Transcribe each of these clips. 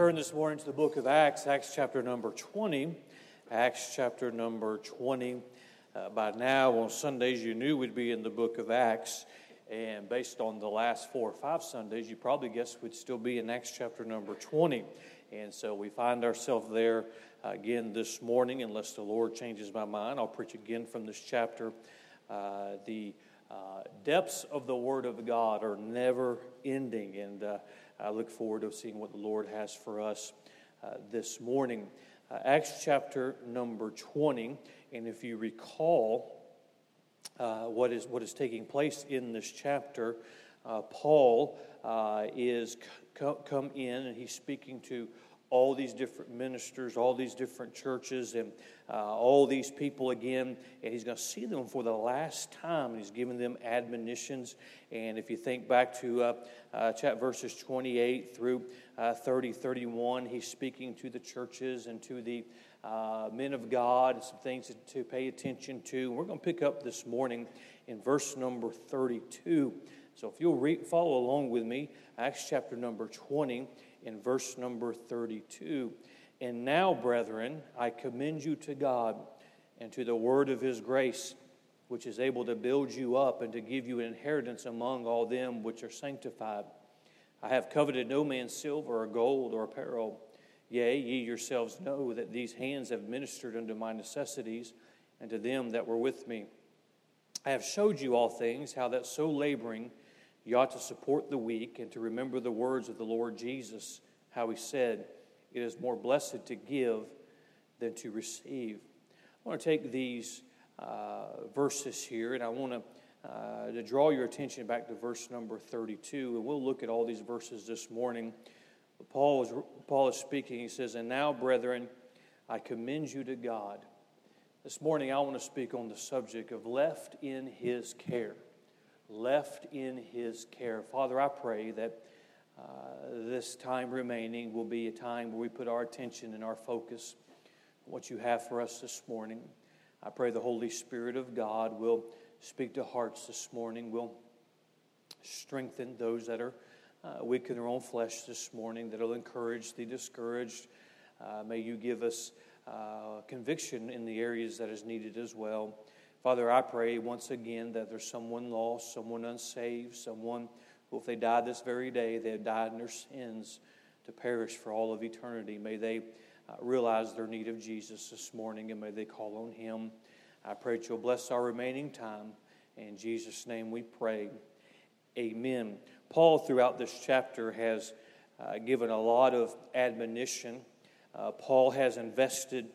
turn this morning to the book of Acts, Acts chapter number 20. Acts chapter number 20. Uh, by now, on Sundays, you knew we'd be in the book of Acts. And based on the last four or five Sundays, you probably guess we'd still be in Acts chapter number 20. And so we find ourselves there uh, again this morning. Unless the Lord changes my mind, I'll preach again from this chapter. Uh, the uh, depths of the Word of God are never ending. And uh, I look forward to seeing what the Lord has for us uh, this morning. Uh, Acts chapter number 20, and if you recall uh, what, is, what is taking place in this chapter, uh, Paul uh, is c- come in and he's speaking to all these different ministers, all these different churches, and uh, all these people again. And he's going to see them for the last time. And he's giving them admonitions. And if you think back to uh, uh, chat verses 28 through uh, 30, 31, he's speaking to the churches and to the uh, men of God, and some things to pay attention to. We're going to pick up this morning in verse number 32. So if you'll re- follow along with me, Acts chapter number 20 in verse number 32. And now, brethren, I commend you to God and to the word of his grace, which is able to build you up and to give you an inheritance among all them which are sanctified. I have coveted no man's silver or gold or apparel. Yea, ye yourselves know that these hands have ministered unto my necessities and to them that were with me. I have showed you all things, how that so laboring, you ought to support the weak and to remember the words of the Lord Jesus, how he said, It is more blessed to give than to receive. I want to take these uh, verses here and I want to. Uh, to draw your attention back to verse number 32, and we'll look at all these verses this morning. Paul is, Paul is speaking. He says, And now, brethren, I commend you to God. This morning, I want to speak on the subject of left in his care left in His care. Father, I pray that uh, this time remaining will be a time where we put our attention and our focus on what you have for us this morning. I pray the Holy Spirit of God will speak to hearts this morning, will strengthen those that are uh, weak in their own flesh this morning, that will encourage the discouraged. Uh, may you give us uh, conviction in the areas that is needed as well. Father, I pray once again that there's someone lost, someone unsaved, someone who, if they died this very day, they have died in their sins to perish for all of eternity. May they uh, realize their need of Jesus this morning and may they call on Him. I pray that you'll bless our remaining time. In Jesus' name we pray. Amen. Paul, throughout this chapter, has uh, given a lot of admonition. Uh, Paul has invested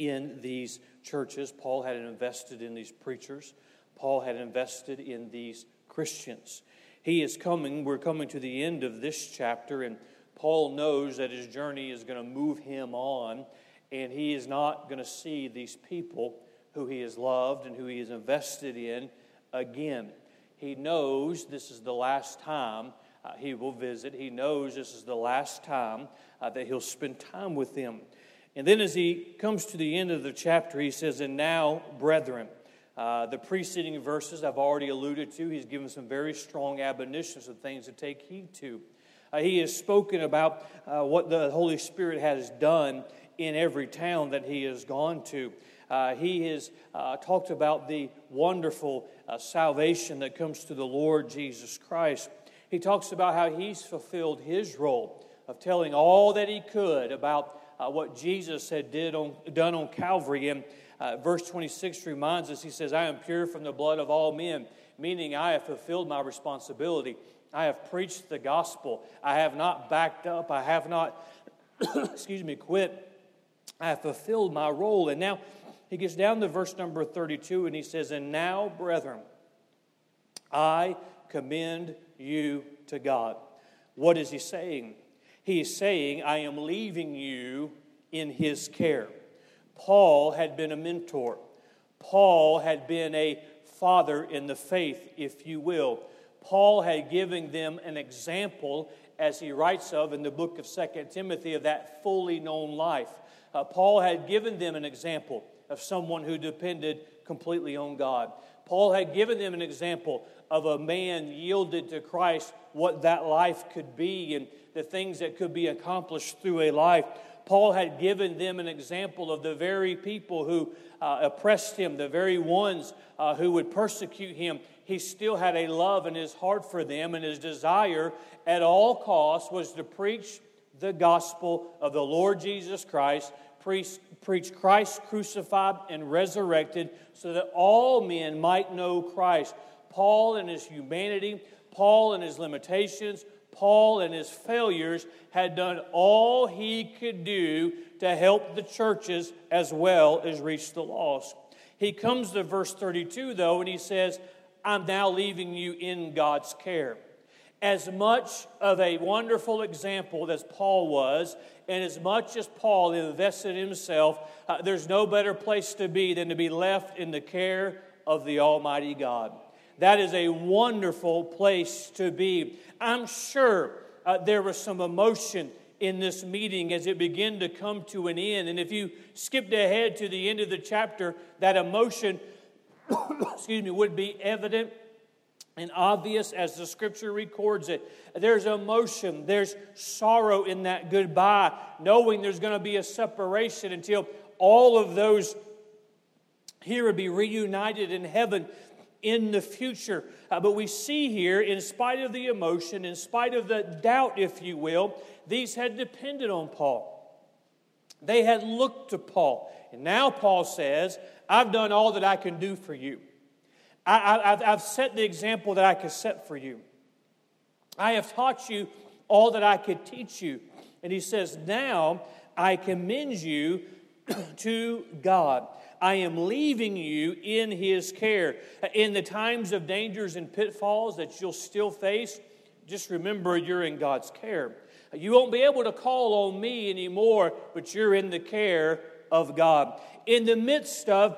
in these churches. Paul had invested in these preachers. Paul had invested in these Christians. He is coming, we're coming to the end of this chapter, and Paul knows that his journey is going to move him on, and he is not going to see these people who he has loved and who he has invested in again. He knows this is the last time uh, he will visit. He knows this is the last time uh, that he'll spend time with them. And then as he comes to the end of the chapter, he says, And now, brethren. Uh, the preceding verses I've already alluded to. He's given some very strong admonitions of things to take heed to. Uh, he has spoken about uh, what the Holy Spirit has done in every town that he has gone to. Uh, he has uh, talked about the wonderful uh, salvation that comes to the Lord Jesus Christ. He talks about how he's fulfilled his role of telling all that he could about uh, what Jesus had did on, done on Calvary. And uh, verse 26 reminds us, he says, I am pure from the blood of all men, meaning I have fulfilled my responsibility. I have preached the gospel. I have not backed up. I have not, excuse me, quit. I have fulfilled my role. And now he gets down to verse number 32 and he says, And now, brethren, I commend you to God. What is he saying? He is saying, I am leaving you in his care. Paul had been a mentor. Paul had been a father in the faith, if you will. Paul had given them an example, as he writes of in the book of Second Timothy, of that fully known life. Uh, Paul had given them an example of someone who depended completely on God. Paul had given them an example of a man yielded to Christ, what that life could be. And the things that could be accomplished through a life. Paul had given them an example of the very people who uh, oppressed him, the very ones uh, who would persecute him. He still had a love in his heart for them, and his desire at all costs was to preach the gospel of the Lord Jesus Christ, preach, preach Christ crucified and resurrected, so that all men might know Christ. Paul and his humanity, Paul and his limitations, Paul and his failures had done all he could do to help the churches as well as reach the lost. He comes to verse 32, though, and he says, I'm now leaving you in God's care. As much of a wonderful example as Paul was, and as much as Paul invested in himself, uh, there's no better place to be than to be left in the care of the Almighty God. That is a wonderful place to be. I'm sure uh, there was some emotion in this meeting as it began to come to an end. And if you skipped ahead to the end of the chapter, that emotion, excuse me, would be evident and obvious as the scripture records it. There's emotion, there's sorrow in that goodbye, knowing there's going to be a separation until all of those here would be reunited in heaven in the future. Uh, but we see here, in spite of the emotion, in spite of the doubt, if you will, these had depended on Paul. They had looked to Paul. And now Paul says, I've done all that I can do for you. I, have set the example that I could set for you. I have taught you all that I could teach you. And he says, Now I commend you to God. I am leaving you in his care. In the times of dangers and pitfalls that you'll still face, just remember you're in God's care. You won't be able to call on me anymore, but you're in the care of God. In the midst of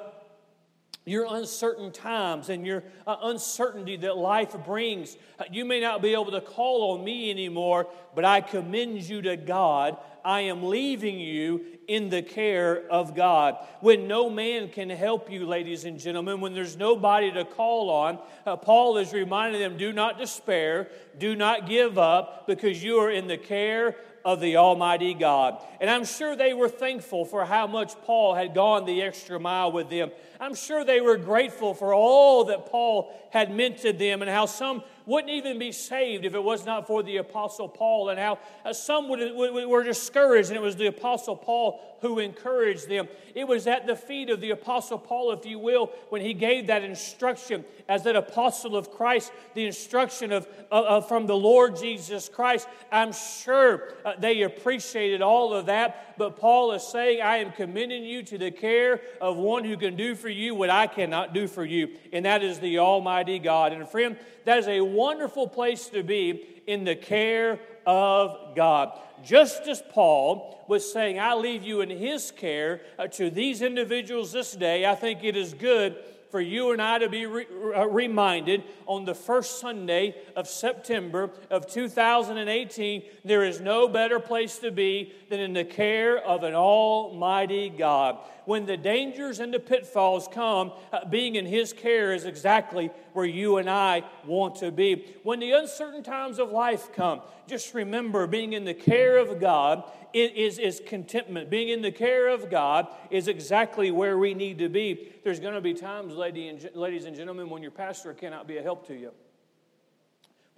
your uncertain times and your uh, uncertainty that life brings. Uh, you may not be able to call on me anymore, but I commend you to God. I am leaving you in the care of God. When no man can help you, ladies and gentlemen, when there's nobody to call on, uh, Paul is reminding them do not despair, do not give up, because you are in the care of the Almighty God. And I'm sure they were thankful for how much Paul had gone the extra mile with them. I'm sure they were grateful for all that Paul had meant to them and how some wouldn't even be saved if it was not for the Apostle Paul, and how uh, some would, would, were discouraged, and it was the Apostle Paul who encouraged them. It was at the feet of the Apostle Paul, if you will, when he gave that instruction as that apostle of Christ, the instruction of, of from the Lord Jesus Christ. I'm sure uh, they appreciated all of that, but Paul is saying, I am commending you to the care of one who can do for you what I cannot do for you, and that is the Almighty God. And friend, that is a wonderful place to be in the care of God. Just as Paul was saying, I leave you in his care uh, to these individuals this day, I think it is good for you and I to be re- uh, reminded on the first Sunday of September of 2018 there is no better place to be than in the care of an almighty God. When the dangers and the pitfalls come, uh, being in His care is exactly where you and I want to be. When the uncertain times of life come, just remember being in the care of God is, is contentment. Being in the care of God is exactly where we need to be. There's going to be times, lady and, ladies and gentlemen, when your pastor cannot be a help to you.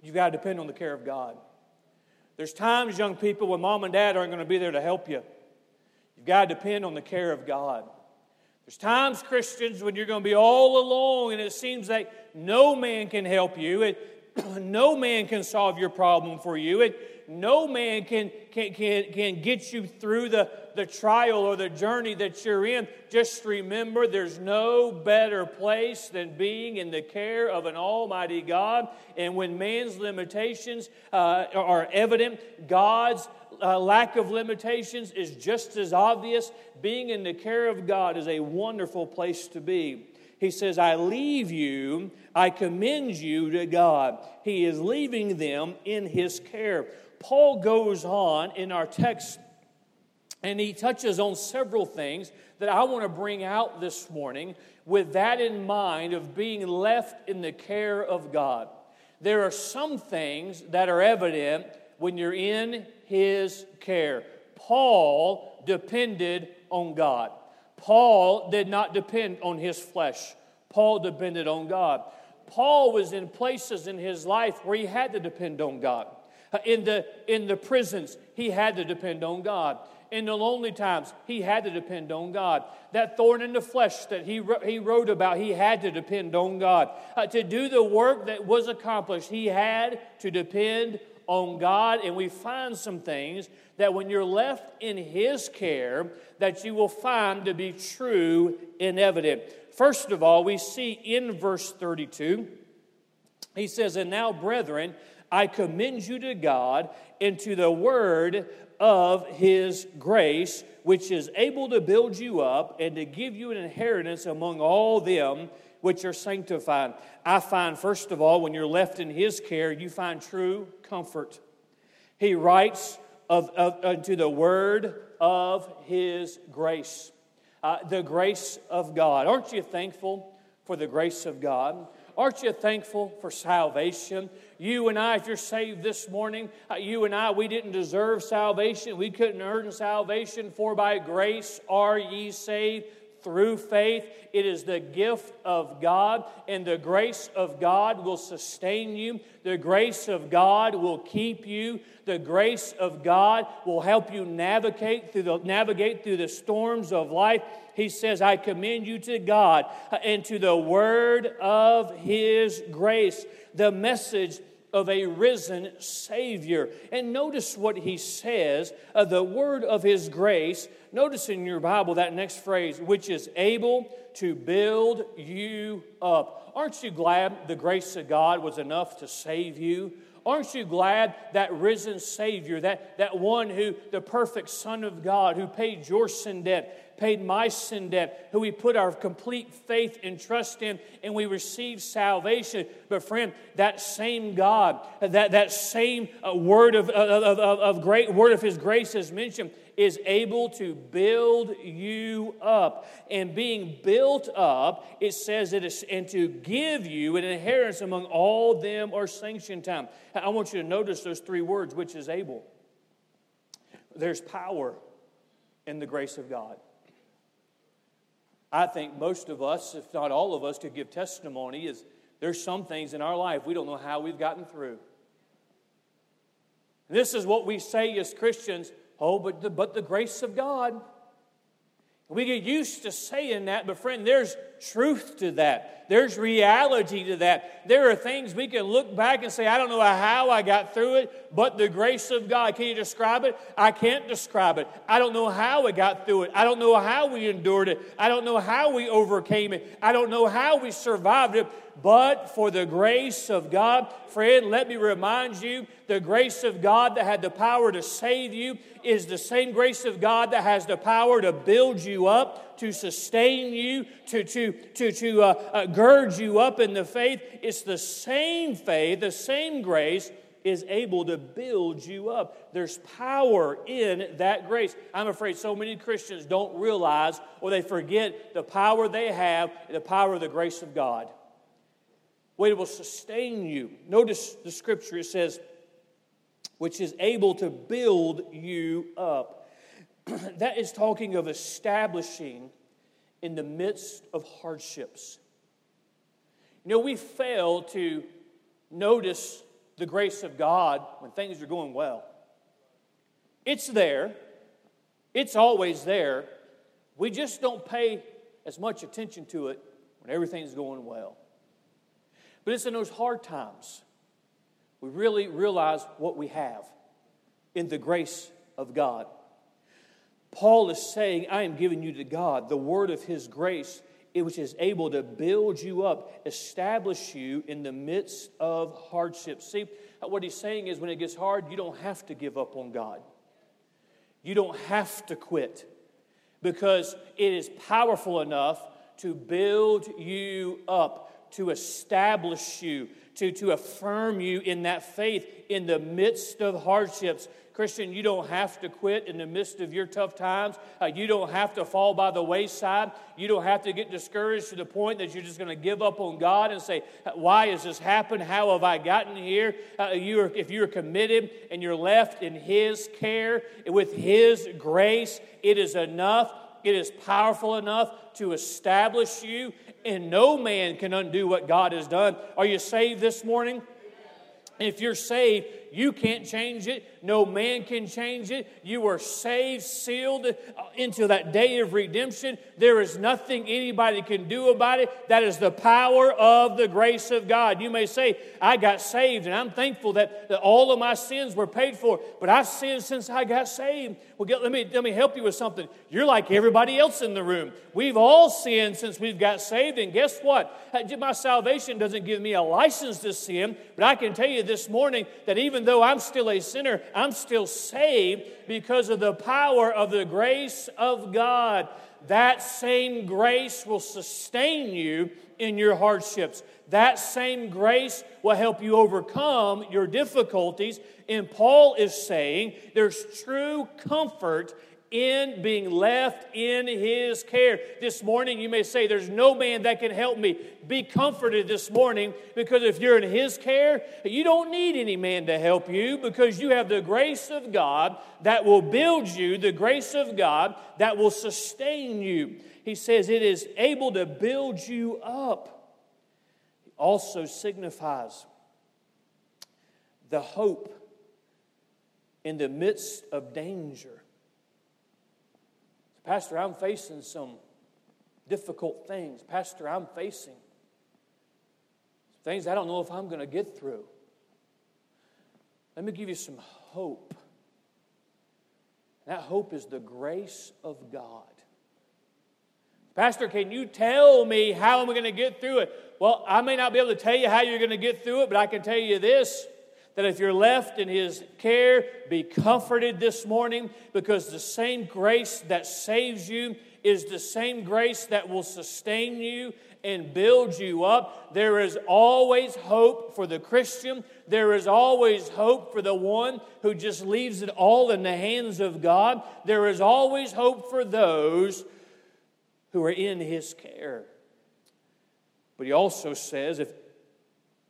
You've got to depend on the care of God. There's times, young people, when mom and dad aren't going to be there to help you. You've got to depend on the care of God. There's times, Christians, when you're going to be all alone and it seems like no man can help you. It, no man can solve your problem for you. And no man can, can, can, can get you through the, the trial or the journey that you're in. Just remember there's no better place than being in the care of an Almighty God. And when man's limitations uh, are evident, God's uh, lack of limitations is just as obvious. Being in the care of God is a wonderful place to be. He says, I leave you, I commend you to God. He is leaving them in his care. Paul goes on in our text and he touches on several things that I want to bring out this morning with that in mind of being left in the care of God. There are some things that are evident when you're in His care. Paul depended on God. Paul did not depend on his flesh, Paul depended on God. Paul was in places in his life where he had to depend on God. In the, in the prisons, he had to depend on God. In the lonely times, he had to depend on God. That thorn in the flesh that he, he wrote about, he had to depend on God. Uh, to do the work that was accomplished, he had to depend on God. And we find some things that when you're left in His care, that you will find to be true and evident. First of all, we see in verse 32, he says, And now, brethren, I commend you to God and to the word of his grace, which is able to build you up and to give you an inheritance among all them which are sanctified. I find, first of all, when you're left in his care, you find true comfort. He writes of, of, uh, to the word of His grace. Uh, the grace of God. Aren't you thankful for the grace of God? Aren't you thankful for salvation? You and I, if you're saved this morning, uh, you and I, we didn't deserve salvation. We couldn't earn salvation, for by grace are ye saved through faith. It is the gift of God, and the grace of God will sustain you. The grace of God will keep you. The grace of God will help you navigate through the, navigate through the storms of life. He says, I commend you to God and to the word of His grace. The message of a risen Savior. And notice what he says uh, the word of his grace. Notice in your Bible that next phrase, which is able to build you up. Aren't you glad the grace of God was enough to save you? Aren't you glad that risen Savior, that, that one who, the perfect Son of God, who paid your sin debt, paid my sin debt, who we put our complete faith and trust in, and we receive salvation. But, friend, that same God, that, that same uh, word of, of, of, of great word of His grace is mentioned, is able to build you up. And being built up, it says it is, and to give you an inheritance among all them or sanctioned time. I want you to notice those three words, which is able. There's power in the grace of God. I think most of us, if not all of us, could give testimony is there's some things in our life we don't know how we've gotten through. This is what we say as Christians oh, but the, but the grace of God. We get used to saying that, but friend, there's truth to that. There's reality to that. There are things we can look back and say, I don't know how I got through it, but the grace of God. Can you describe it? I can't describe it. I don't know how we got through it. I don't know how we endured it. I don't know how we overcame it. I don't know how we survived it, but for the grace of God. Friend, let me remind you the grace of God that had the power to save you is the same grace of God that has the power to build you up to sustain you, to, to, to, to uh, uh, gird you up in the faith. It's the same faith, the same grace is able to build you up. There's power in that grace. I'm afraid so many Christians don't realize or they forget the power they have, the power of the grace of God. What it will sustain you. Notice the scripture, it says, which is able to build you up. that is talking of establishing in the midst of hardships. You know, we fail to notice the grace of God when things are going well. It's there, it's always there. We just don't pay as much attention to it when everything's going well. But it's in those hard times we really realize what we have in the grace of God. Paul is saying, I am giving you to God the word of his grace, which is able to build you up, establish you in the midst of hardship. See, what he's saying is when it gets hard, you don't have to give up on God. You don't have to quit because it is powerful enough to build you up to establish you, to, to affirm you in that faith in the midst of hardships. Christian, you don't have to quit in the midst of your tough times. Uh, you don't have to fall by the wayside. You don't have to get discouraged to the point that you're just going to give up on God and say, Why has this happened? How have I gotten here? Uh, you are, if you're committed and you're left in His care, with His grace, it is enough. It is powerful enough to establish you, and no man can undo what God has done. Are you saved this morning? If you're saved, you can't change it. No man can change it. You are saved, sealed uh, into that day of redemption. There is nothing anybody can do about it. That is the power of the grace of God. You may say, I got saved, and I'm thankful that, that all of my sins were paid for, but I've sinned since I got saved. Well, get, let, me, let me help you with something. You're like everybody else in the room. We've all sinned since we've got saved, and guess what? My salvation doesn't give me a license to sin, but I can tell you this morning that even though I'm still a sinner, I'm still saved because of the power of the grace of God. That same grace will sustain you in your hardships. That same grace will help you overcome your difficulties. And Paul is saying there's true comfort in being left in his care. This morning, you may say, There's no man that can help me. Be comforted this morning because if you're in his care, you don't need any man to help you because you have the grace of God that will build you, the grace of God that will sustain you. He says it is able to build you up. Also signifies the hope in the midst of danger Pastor, I'm facing some difficult things. Pastor, I'm facing things I don't know if I'm going to get through. Let me give you some hope. That hope is the grace of God. Pastor, can you tell me how am I going to get through it? Well, I may not be able to tell you how you're going to get through it, but I can tell you this that if you're left in His care, be comforted this morning because the same grace that saves you is the same grace that will sustain you and build you up. There is always hope for the Christian. There is always hope for the one who just leaves it all in the hands of God. There is always hope for those who are in His care. But He also says, if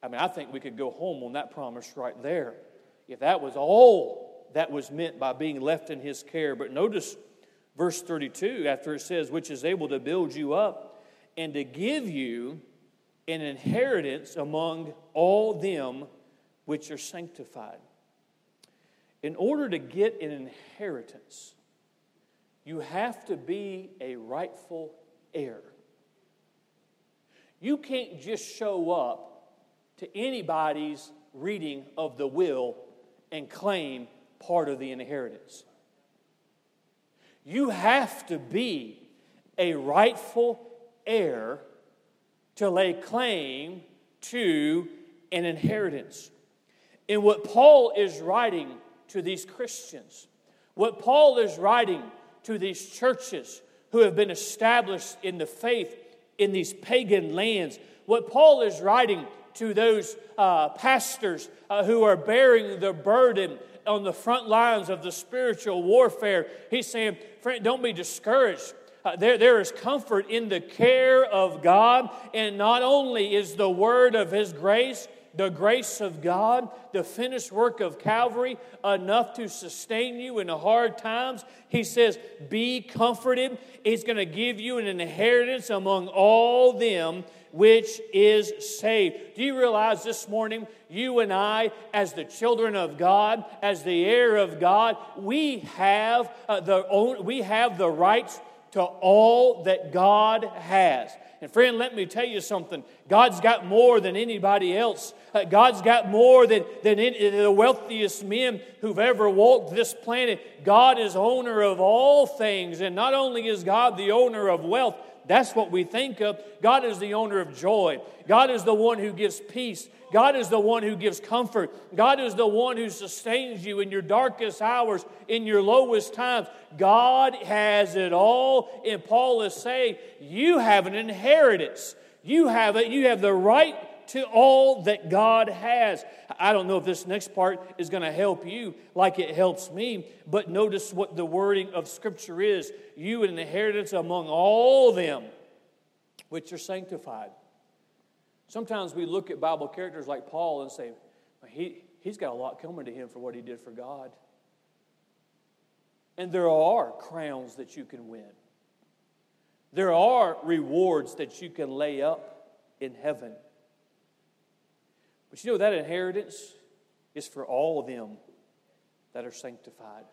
I mean, I think we could go home on that promise right there. If that was all that was meant by being left in his care. But notice verse 32 after it says, which is able to build you up and to give you an inheritance among all them which are sanctified. In order to get an inheritance, you have to be a rightful heir. You can't just show up to anybody's reading of the will and claim part of the inheritance. You have to be a rightful heir to lay claim to an inheritance. And what Paul is writing to these Christians, what Paul is writing to these churches who have been established in the faith in these pagan lands, what Paul is writing to those uh, pastors uh, who are bearing the burden on the front lines of the spiritual warfare. He's saying, friend, don't be discouraged. Uh, there, there is comfort in the care of God, and not only is the word of His grace, the grace of God, the finished work of Calvary, enough to sustain you in the hard times. He says, Be comforted. He's going to give you an inheritance among all them which is saved. Do you realize this morning, you and I, as the children of God, as the heir of God, we have, uh, the, own, we have the rights to all that God has. And friend, let me tell you something. God's got more than anybody else. Uh, God's got more than, than any, the wealthiest men who've ever walked this planet. God is owner of all things. And not only is God the owner of wealth, that's what we think of. God is the owner of joy. God is the one who gives peace. God is the one who gives comfort. God is the one who sustains you in your darkest hours, in your lowest times. God has it all. And Paul is saying, You have an inheritance. You have it. You have the right to all that God has. I don't know if this next part is going to help you like it helps me, but notice what the wording of Scripture is you an inheritance among all them which are sanctified. Sometimes we look at Bible characters like Paul and say, he, he's got a lot coming to him for what he did for God. And there are crowns that you can win. There are rewards that you can lay up in heaven. But you know that inheritance is for all of them that are sanctified.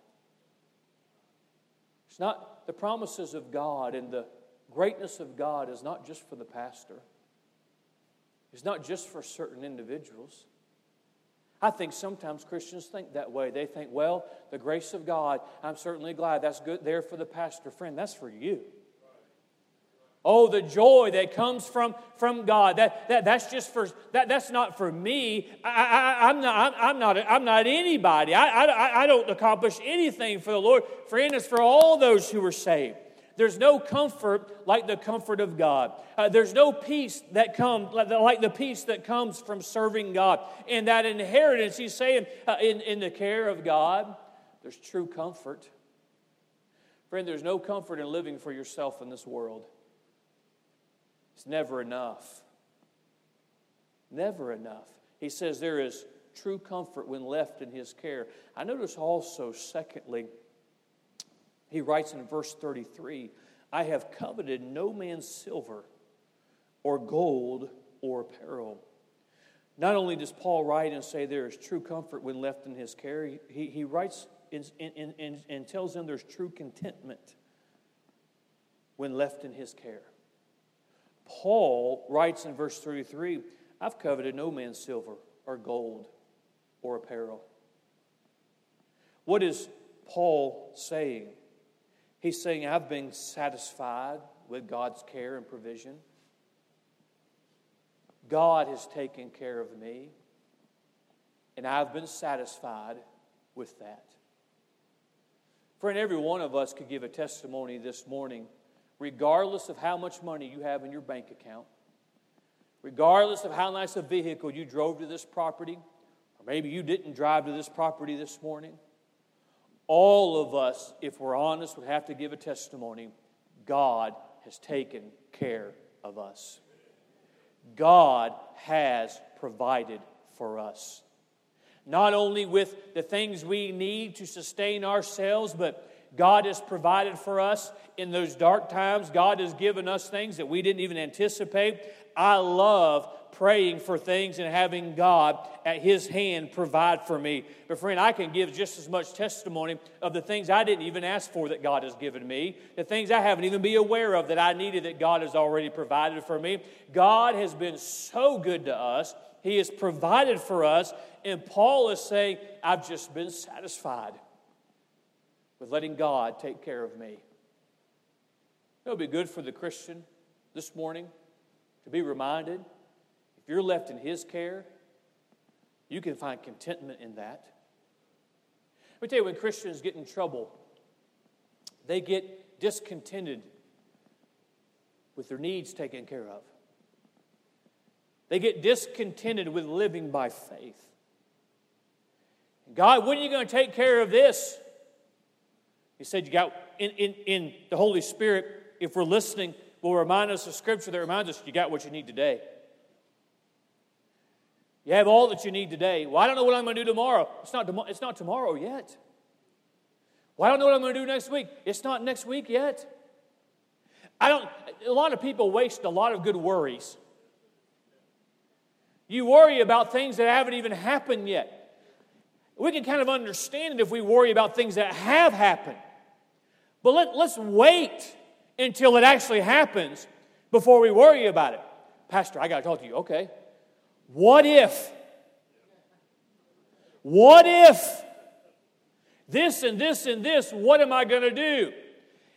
It's not the promises of God and the greatness of God is not just for the pastor. It's not just for certain individuals. I think sometimes Christians think that way. They think, well, the grace of God, I'm certainly glad that's good there for the pastor. Friend, that's for you. Oh, the joy that comes from, from God. That, that, that's just for, that, that's not for me. I, am not, I'm, not, I'm not anybody. I, I, I don't accomplish anything for the Lord. Friend, it's for all those who are saved. There's no comfort like the comfort of God. Uh, there's no peace that comes like the peace that comes from serving God. And that inheritance, he's saying, uh, in, in the care of God, there's true comfort. Friend, there's no comfort in living for yourself in this world. It's never enough. Never enough. He says there is true comfort when left in his care. I notice also, secondly, he writes in verse 33 I have coveted no man's silver or gold or apparel. Not only does Paul write and say there is true comfort when left in his care, he, he writes in, in, in, and tells them there's true contentment when left in his care. Paul writes in verse 33 I've coveted no man's silver or gold or apparel. What is Paul saying? He's saying, I've been satisfied with God's care and provision. God has taken care of me, and I've been satisfied with that. Friend, every one of us could give a testimony this morning, regardless of how much money you have in your bank account, regardless of how nice a vehicle you drove to this property, or maybe you didn't drive to this property this morning all of us, if we're honest, would have to give a testimony God has taken care of us. God has provided for us. Not only with the things we need to sustain ourselves, but God has provided for us in those dark times. God has given us things that we didn't even anticipate. I love praying for things and having God at His hand provide for me. But, friend, I can give just as much testimony of the things I didn't even ask for that God has given me, the things I haven't even been aware of that I needed that God has already provided for me. God has been so good to us, He has provided for us, and Paul is saying, I've just been satisfied with letting God take care of me. It would be good for the Christian this morning to be reminded if you're left in His care, you can find contentment in that. Let me tell you, when Christians get in trouble, they get discontented with their needs taken care of. They get discontented with living by faith. God, when are you going to take care of this? He said, You got in, in, in the Holy Spirit, if we're listening, will remind us of Scripture that reminds us you got what you need today. You have all that you need today. Well, I don't know what I'm going to do tomorrow. It's not, it's not tomorrow yet. Well, I don't know what I'm going to do next week. It's not next week yet. I don't, a lot of people waste a lot of good worries. You worry about things that haven't even happened yet. We can kind of understand it if we worry about things that have happened. But let, let's wait until it actually happens before we worry about it. Pastor, I got to talk to you. Okay. What if? What if? This and this and this, what am I going to do?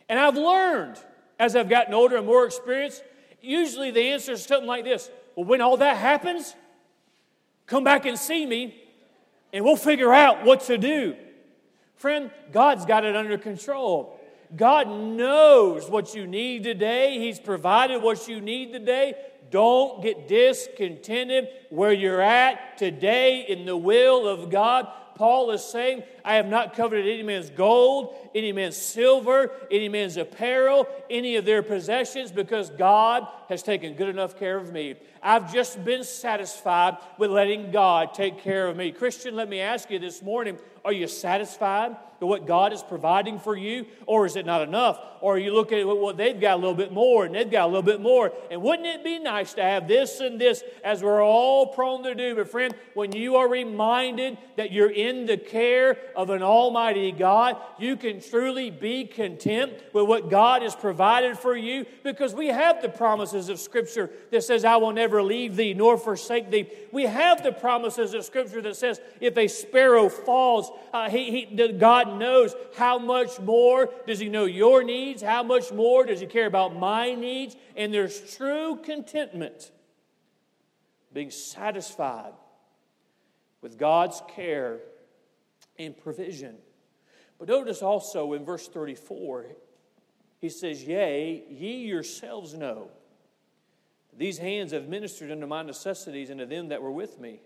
And I've learned as I've gotten older and more experienced, usually the answer is something like this Well, when all that happens, come back and see me, and we'll figure out what to do. Friend, God's got it under control. God knows what you need today. He's provided what you need today. don't get discontented where you're at today in the will of God. Paul is saying, I have not coveted any man's gold, any man's silver, any man's apparel, any of their possessions, because God has taken good enough care of me. I've just been satisfied with letting God take care of me. Christian, let me ask you this morning are you satisfied with what God is providing for you, or is it not enough? Or are you looking at what they've got a little bit more and they've got a little bit more? And wouldn't it be nice to have this and this as we're all prone to do? But, friend, when you are reminded that you're in the care of an Almighty God, you can truly be content with what God has provided for you because we have the promises of Scripture that says, I will never leave thee nor forsake thee. We have the promises of Scripture that says, if a sparrow falls, uh, he, he, God knows how much more does He know your needs, how much more does He care about my needs, and there's true contentment, being satisfied with God's care and provision. But notice also in verse 34, he says, Yea, ye yourselves know. These hands have ministered unto my necessities and to them that were with me.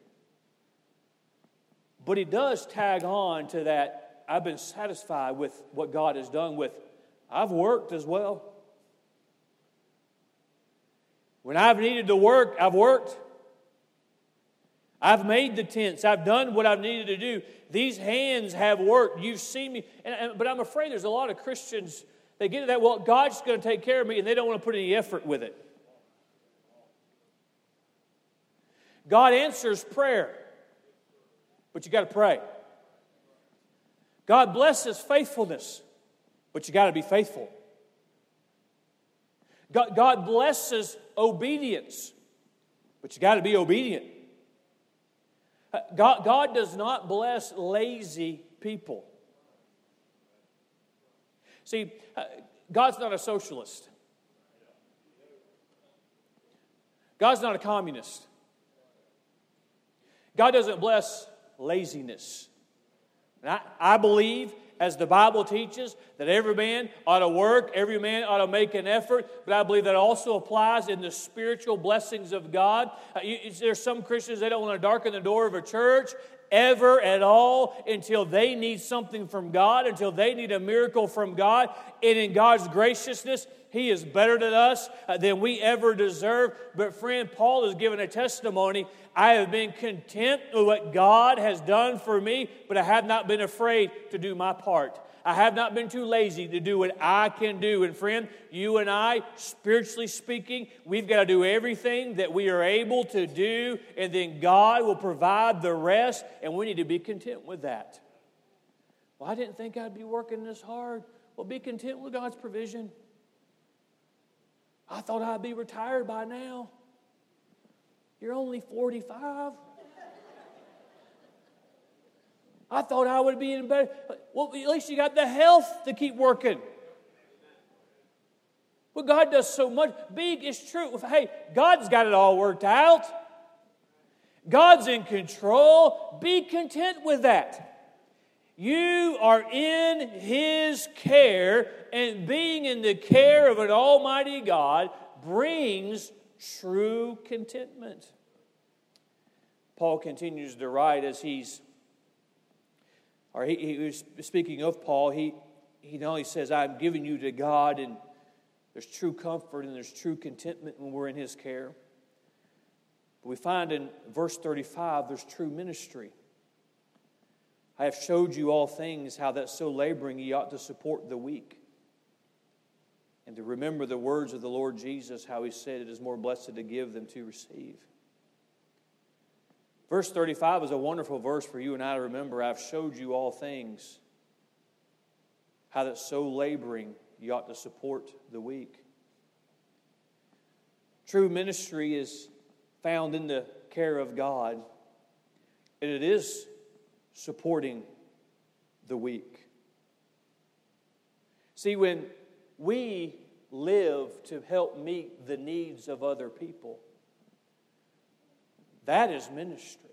But he does tag on to that I've been satisfied with what God has done with I've worked as well. When I've needed to work, I've worked. I've made the tents. I've done what I've needed to do. These hands have worked. You've seen me. And, and, but I'm afraid there's a lot of Christians, they get to that, well, God's going to take care of me, and they don't want to put any effort with it. God answers prayer but you got to pray. God blesses faithfulness, but you got to be faithful. God, God blesses obedience, but you got to be obedient. God, God does not bless lazy people. See, uh, God's not a socialist. God's not a communist. God doesn't bless laziness. I, I believe, as the Bible teaches, that every man ought to work, every man ought to make an effort, but I believe that also applies in the spiritual blessings of God. Uh, you, there's some Christians, they don't want to darken the door of a church ever at all until they need something from God, until they need a miracle from God. And in God's graciousness, he is better than us uh, than we ever deserve. But, friend, Paul is giving a testimony. I have been content with what God has done for me, but I have not been afraid to do my part. I have not been too lazy to do what I can do. And friend, you and I, spiritually speaking, we've got to do everything that we are able to do, and then God will provide the rest, and we need to be content with that. Well, I didn't think I'd be working this hard. Well, be content with God's provision. I thought I'd be retired by now. You're only 45. I thought I would be in better. Well, at least you got the health to keep working. Well, God does so much. Big is true. Hey, God's got it all worked out. God's in control. Be content with that. You are in His care, and being in the care of an Almighty God brings true contentment. Paul continues to write as he's, or he, he was speaking of Paul, he, he not only says, I'm giving you to God, and there's true comfort and there's true contentment when we're in His care. But we find in verse 35, there's true ministry. I have showed you all things, how that so laboring ye ought to support the weak. And to remember the words of the Lord Jesus, how he said, It is more blessed to give than to receive. Verse 35 is a wonderful verse for you and I to remember. I've showed you all things, how that so laboring you ought to support the weak. True ministry is found in the care of God, and it is supporting the weak. See, when we live to help meet the needs of other people, that is ministry.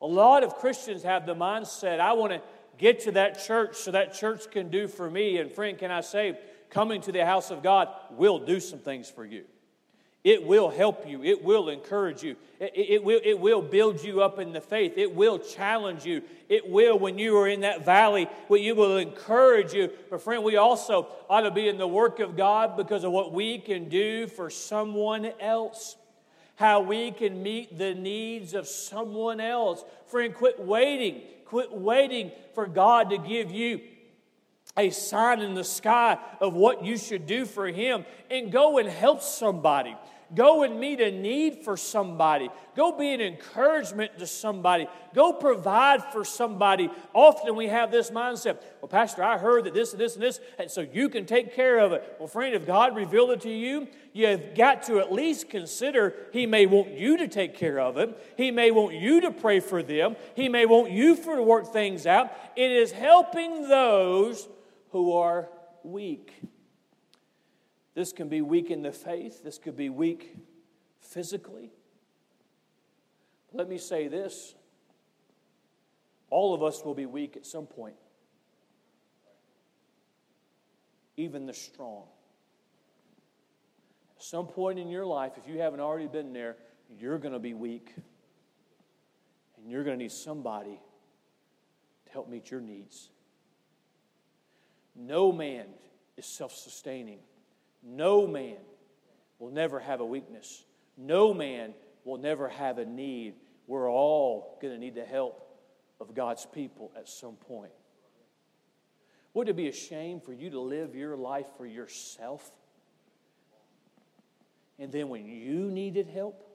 A lot of Christians have the mindset I want to get to that church so that church can do for me. And, friend, can I say, coming to the house of God will do some things for you. It will help you. It will encourage you. It, it, will, it will build you up in the faith. It will challenge you. It will, when you are in that valley, it will encourage you. But, friend, we also ought to be in the work of God because of what we can do for someone else. How we can meet the needs of someone else. Friend, quit waiting. Quit waiting for God to give you a sign in the sky of what you should do for Him and go and help somebody. Go and meet a need for somebody. Go be an encouragement to somebody. Go provide for somebody. Often we have this mindset well, Pastor, I heard that this and this and this, and so you can take care of it. Well, friend, if God revealed it to you, you've got to at least consider He may want you to take care of it. He may want you to pray for them. He may want you for to work things out. It is helping those who are weak. This can be weak in the faith, this could be weak physically. Let me say this all of us will be weak at some point, even the strong. At some point in your life, if you haven't already been there, you're going to be weak. And you're going to need somebody to help meet your needs. No man is self sustaining. No man will never have a weakness. No man will never have a need. We're all going to need the help of God's people at some point. Would it be a shame for you to live your life for yourself? And then when you needed help,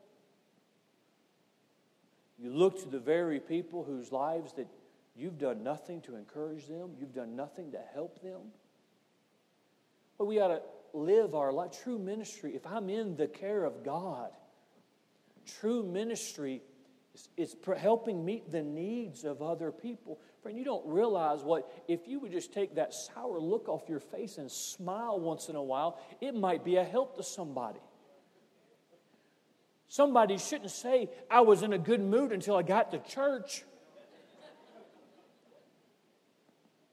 you look to the very people whose lives that you've done nothing to encourage them, you've done nothing to help them. But we ought to live our life. True ministry, if I'm in the care of God, true ministry is, is helping meet the needs of other people. Friend, you don't realize what, if you would just take that sour look off your face and smile once in a while, it might be a help to somebody. Somebody shouldn't say, I was in a good mood until I got to church.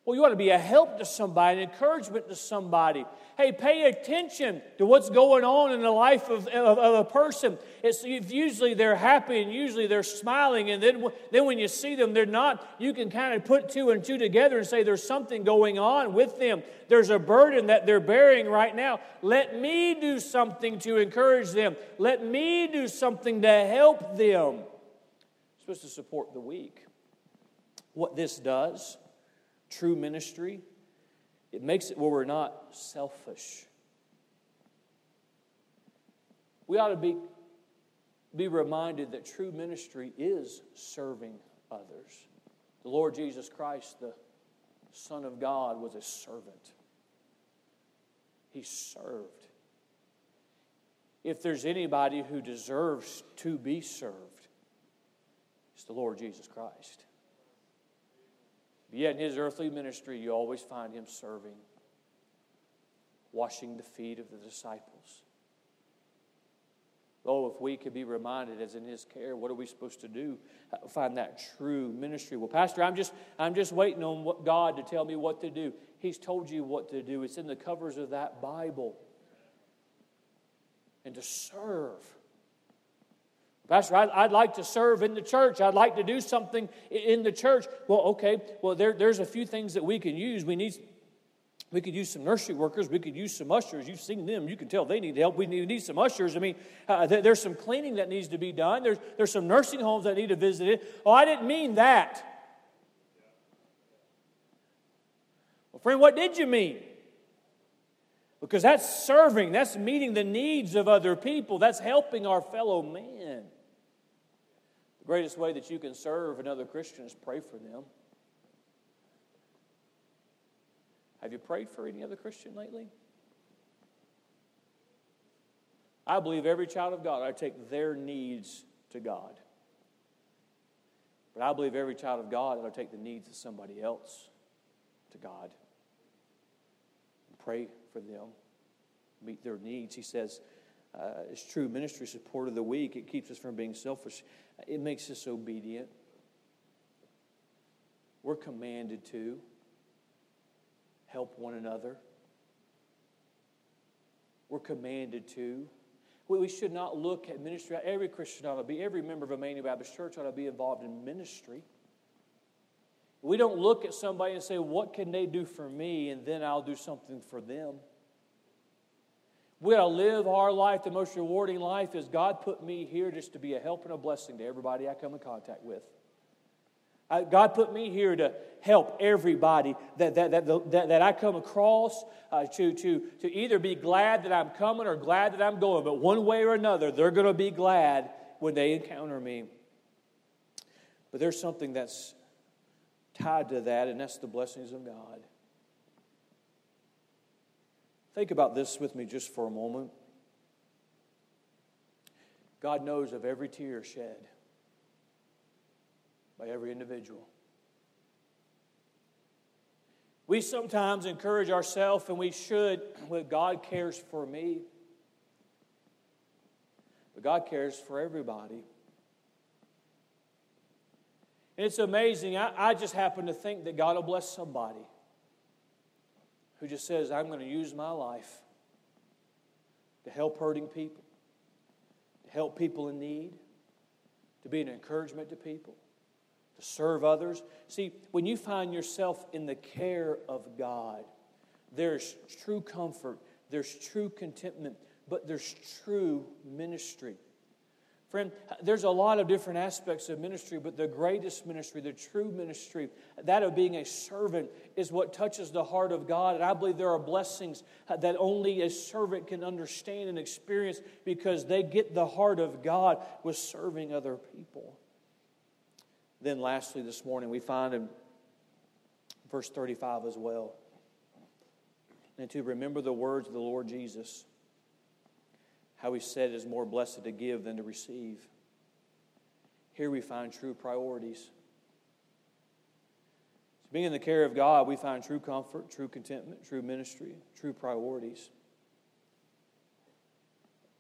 Well, you ought to be a help to somebody, an encouragement to somebody. Hey, pay attention to what's going on in the life of, of, of, a person. It's usually they're happy and usually they're smiling, and then, then when you see them, they're not. You can kind of put two and two together and say there's something going on with them. There's a burden that they're bearing right now. Let me do something to encourage them. Let me do something to help them. You're supposed to support the weak. What this does true ministry, it makes it where we're not selfish. We ought to be, be reminded that true ministry is serving others. The Lord Jesus Christ, the Son of God, was a servant. He served. If there's anybody who deserves to be served, it's the Lord Jesus Christ. Yet, in his earthly ministry, you always find him serving, washing the feet of the disciples. Oh, if we could be reminded as in his care, what are we supposed to do? Uh, find that true ministry. Well, Pastor, I'm just, I'm just waiting on what God to tell me what to do. He's told you what to do. It's in the covers of that Bible. And to serve. Pastor, I'd, like to serve in the church. I'd like to do something in the church. Well, okay. Well, there, there's a few things that we can use. We need, we could use some nursery workers. We could use some ushers. You've seen them. You can tell they need help. We need, need some ushers. I mean, uh, there's some cleaning that needs to be done. There's, there's some nursing homes that need to visit it. Oh, I didn't mean that. Well, friend, what did you mean? Because that's serving, that's meeting the needs of other people, that's helping our fellow man. The greatest way that you can serve another Christian is pray for them. Have you prayed for any other Christian lately? I believe every child of God, I take their needs to God. But I believe every child of God to take the needs of somebody else to God. And pray for them, meet their needs. He says, uh, it's true ministry support of the weak. It keeps us from being selfish. It makes us obedient. We're commanded to help one another. We're commanded to. we should not look at ministry. Every Christian ought to be, every member of a Emmanuel Baptist Church ought to be involved in ministry. We don't look at somebody and say, What can they do for me? and then I'll do something for them. We ought to live our life, the most rewarding life is God put me here just to be a help and a blessing to everybody I come in contact with. God put me here to help everybody that, that, that, that, that I come across uh, to, to, to either be glad that I'm coming or glad that I'm going. But one way or another, they're going to be glad when they encounter me. But there's something that's tied to that, and that's the blessings of God. Think about this with me just for a moment. God knows of every tear shed by every individual. We sometimes encourage ourselves, and we should, when God cares for me. But God cares for everybody. And it's amazing. I, I just happen to think that God will bless somebody who just says, I'm going to use my life to help hurting people, to help people in need, to be an encouragement to people, to serve others. See, when you find yourself in the care of God, there's true comfort, there's true contentment, but there's true ministry. Friend, there's a lot of different aspects of ministry, but the greatest ministry, the true ministry, that of being a servant, is what touches the heart of God. And I believe there are blessings that only a servant can understand and experience because they get the heart of God with serving other people. Then, lastly, this morning, we find in verse 35 as well, and to remember the words of the Lord Jesus how he said it is more blessed to give than to receive. Here we find true priorities. So being in the care of God, we find true comfort, true contentment, true ministry, true priorities.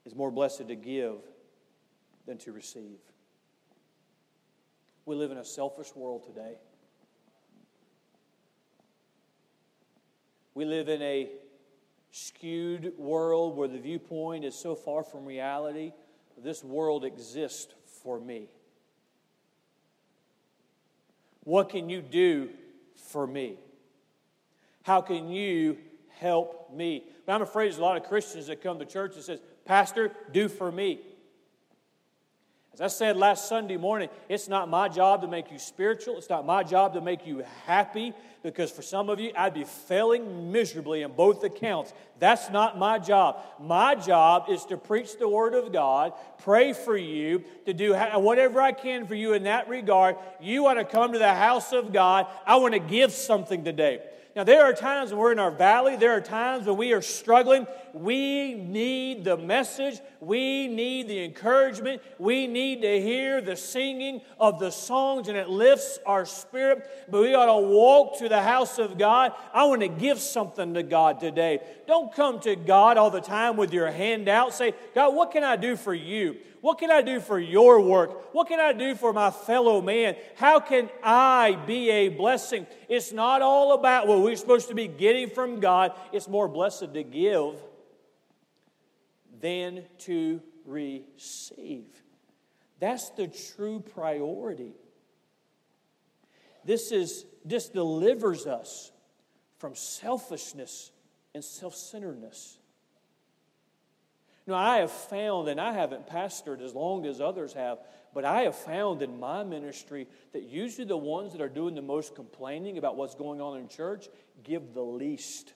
It's more blessed to give than to receive. We live in a selfish world today. We live in a skewed world where the viewpoint is so far from reality. This world exists for me. What can you do for me? How can you help me? But I'm afraid there's a lot of Christians that come to church and says, Pastor, do for me. As I said last Sunday morning, it's not my job to make you spiritual. It's not my job to make you happy because for some of you, I'd be failing miserably in both accounts. That's not my job. My job is to preach the Word of God, pray for you, to do whatever I can for you in that regard. You want to come to the house of God. I want to give something today. Now, there are times when we're in our valley, there are times when we are struggling. We need the message, we need the encouragement, we need to hear the singing of the songs, and it lifts our spirit. But we ought to walk to the house of God. I want to give something to God today. Don't come to God all the time with your hand out. Say, God, what can I do for you? What can I do for your work? What can I do for my fellow man? How can I be a blessing? It's not all about what we're supposed to be getting from God, it's more blessed to give than to receive. That's the true priority. This is this delivers us from selfishness and self-centeredness. You know, I have found, and I haven't pastored as long as others have, but I have found in my ministry that usually the ones that are doing the most complaining about what's going on in church give the least,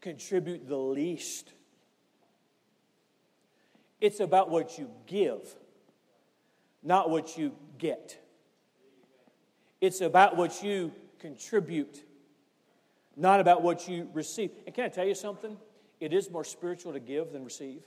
contribute the least. It's about what you give, not what you get. It's about what you contribute, not about what you receive. And can I tell you something? It is more spiritual to give than receive.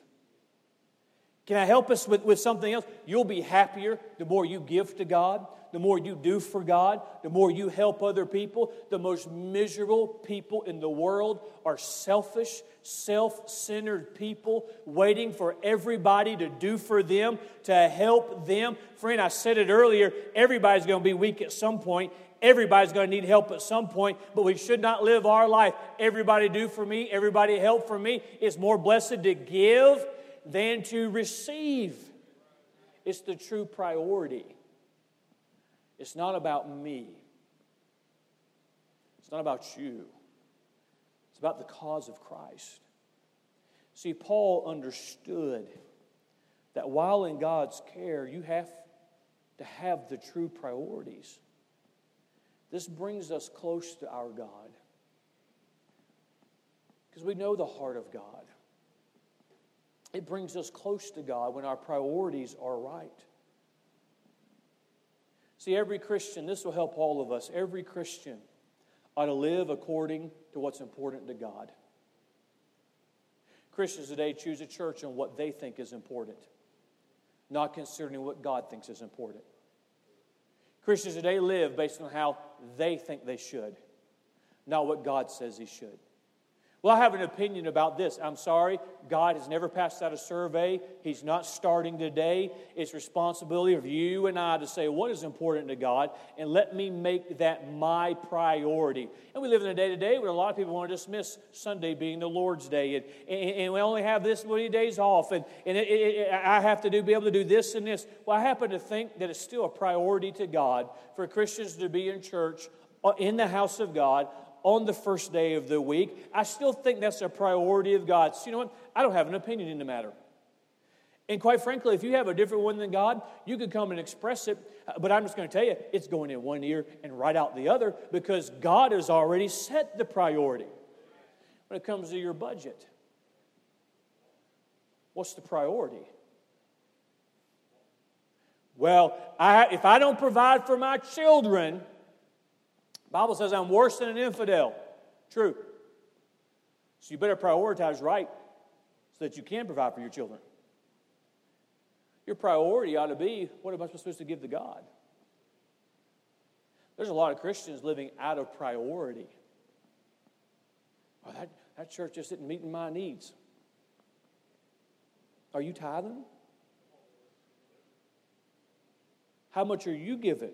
Can I help us with, with something else? You'll be happier the more you give to God, the more you do for God, the more you help other people. The most miserable people in the world are selfish, self centered people waiting for everybody to do for them, to help them. Friend, I said it earlier everybody's going to be weak at some point. Everybody's going to need help at some point, but we should not live our life. Everybody do for me, everybody help for me. It's more blessed to give than to receive. It's the true priority. It's not about me, it's not about you, it's about the cause of Christ. See, Paul understood that while in God's care, you have to have the true priorities. This brings us close to our God because we know the heart of God. It brings us close to God when our priorities are right. See, every Christian, this will help all of us, every Christian ought to live according to what's important to God. Christians today choose a church on what they think is important, not considering what God thinks is important. Christians today live based on how they think they should, not what God says He should. Well, I have an opinion about this. I'm sorry, God has never passed out a survey. He's not starting today. It's responsibility of you and I to say what is important to God and let me make that my priority. And we live in a day to day where a lot of people want to dismiss Sunday being the Lord's Day and, and, and we only have this many days off and, and it, it, I have to do, be able to do this and this. Well, I happen to think that it's still a priority to God for Christians to be in church uh, in the house of God on the first day of the week. I still think that's a priority of God. So, you know what? I don't have an opinion in the matter. And quite frankly, if you have a different one than God, you could come and express it. Uh, but I'm just going to tell you, it's going in one ear and right out the other because God has already set the priority. When it comes to your budget, what's the priority? Well, I, if I don't provide for my children, Bible says I'm worse than an infidel. True. So you better prioritize right so that you can provide for your children. Your priority ought to be what am I supposed to give to God? There's a lot of Christians living out of priority. that, that church just isn't meeting my needs. Are you tithing? How much are you giving?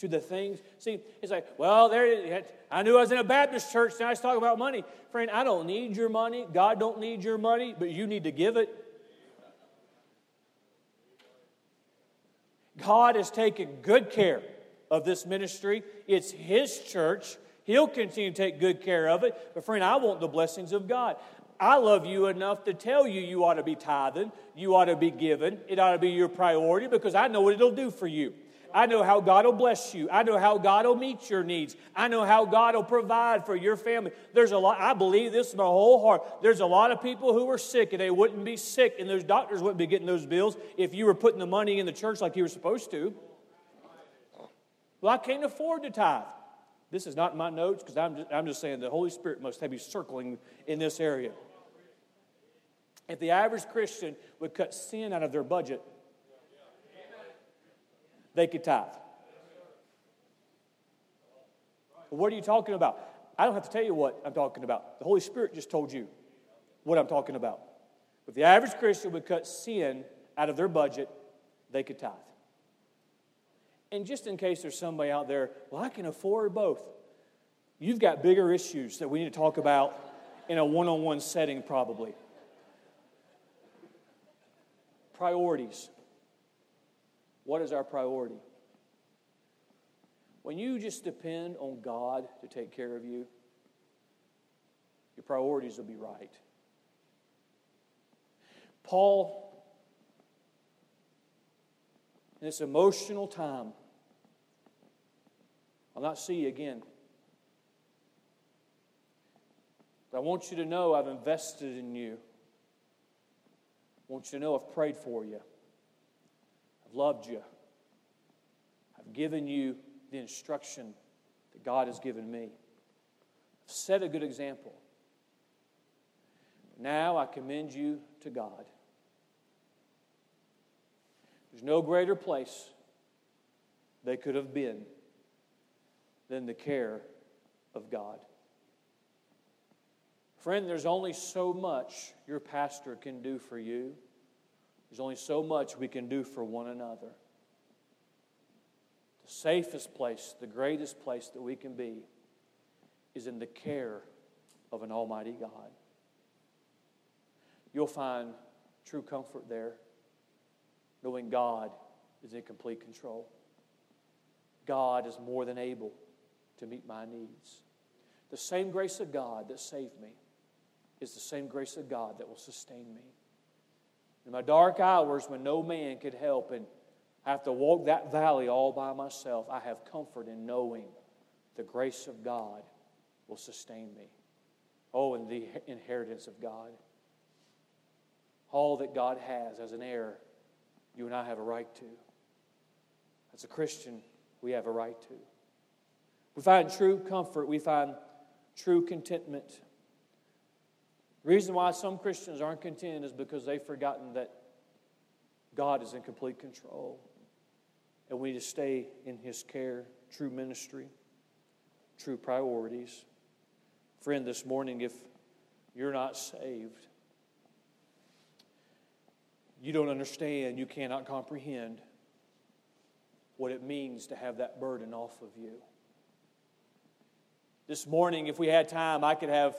To the things. See, it's like, well, there I knew I was in a Baptist church, now I was talking about money. Friend, I don't need your money. God don't need your money, but you need to give it. God has taken good care of this ministry. It's His church. He'll continue to take good care of it. But, friend, I want the blessings of God. I love you enough to tell you you ought to be tithing, you ought to be giving, it ought to be your priority because I know what it'll do for you. I know how God will bless you. I know how God will meet your needs. I know how God will provide for your family. There's a lot, I believe this in my whole heart. There's a lot of people who are sick and they wouldn't be sick, and those doctors wouldn't be getting those bills if you were putting the money in the church like you were supposed to. Well, I can't afford to tithe. This is not my notes because I'm just, I'm just saying the Holy Spirit must have you circling in this area. If the average Christian would cut sin out of their budget, they could tithe. What are you talking about? I don't have to tell you what I'm talking about. The Holy Spirit just told you what I'm talking about. If the average Christian would cut sin out of their budget, they could tithe. And just in case there's somebody out there, well, I can afford both. You've got bigger issues that we need to talk about in a one on one setting, probably. Priorities. What is our priority? When you just depend on God to take care of you, your priorities will be right. Paul, in this emotional time, I'll not see you again. But I want you to know I've invested in you. I want you to know I've prayed for you. I've loved you. I've given you the instruction that God has given me. I've set a good example. Now I commend you to God. There's no greater place they could have been than the care of God. Friend, there's only so much your pastor can do for you. There's only so much we can do for one another. The safest place, the greatest place that we can be is in the care of an Almighty God. You'll find true comfort there, knowing God is in complete control. God is more than able to meet my needs. The same grace of God that saved me is the same grace of God that will sustain me. In my dark hours when no man could help and I have to walk that valley all by myself, I have comfort in knowing the grace of God will sustain me. Oh, and the inheritance of God. All that God has as an heir, you and I have a right to. As a Christian, we have a right to. We find true comfort, we find true contentment. The reason why some Christians aren't content is because they've forgotten that God is in complete control. And we need to stay in His care, true ministry, true priorities. Friend, this morning, if you're not saved, you don't understand, you cannot comprehend what it means to have that burden off of you. This morning, if we had time, I could have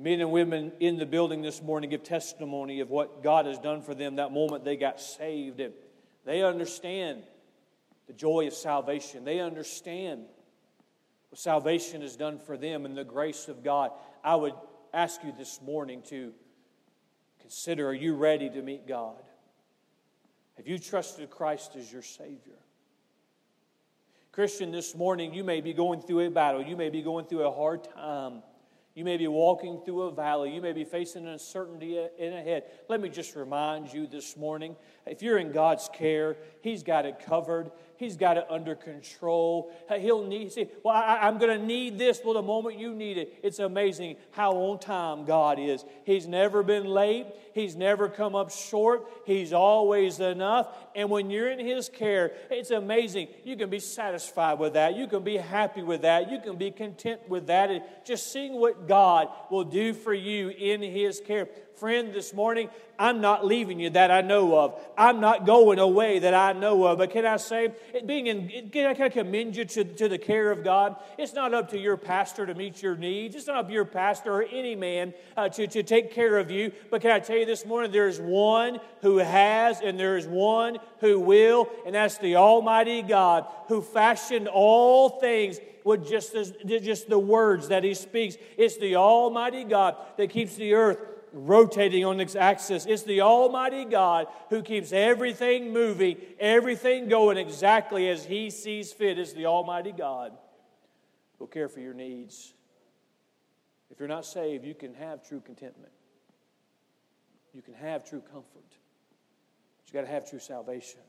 men and women in the building this morning give testimony of what God has done for them that moment they got saved. And they understand the joy of salvation. They understand what salvation has done for them and the grace of God. I would ask you this morning to consider are you ready to meet God? Have you trusted Christ as your Savior? Christian, this morning you may be going through a battle, you may be going through a hard time. You may be walking through a valley. You may be facing an uncertainty in ahead. Let me just remind you this morning if you're in God's care, He's got it covered. He's got it under control. He'll need, see, well, I, am going to need this. Well, the moment you need it, it's amazing how on time God is. He's never been late, He's never come up short. He's always enough. And when you're in His care, it's amazing. You can be satisfied with that. You can be happy with that. You can be content with that. And just seeing what God will do for you in His care. Friend, this morning, I'm not leaving you that I know of. I'm not going away that I know of. But can I say, being in, can I, can I commend you to, to the care of God? It's not up to your pastor to meet your needs. It's not up to your pastor or any man uh, to, to take care of you. But can I tell you this morning, there's one who has and there is one who will, and that's the Almighty God who fashioned all things with just, as, just the words that He speaks. It's the Almighty God that keeps the earth rotating on its axis. It's the Almighty God who keeps everything moving, everything going exactly as He sees fit. It's the Almighty God who'll care for your needs. If you're not saved, you can have true contentment. You can have true comfort. But you got to have true salvation.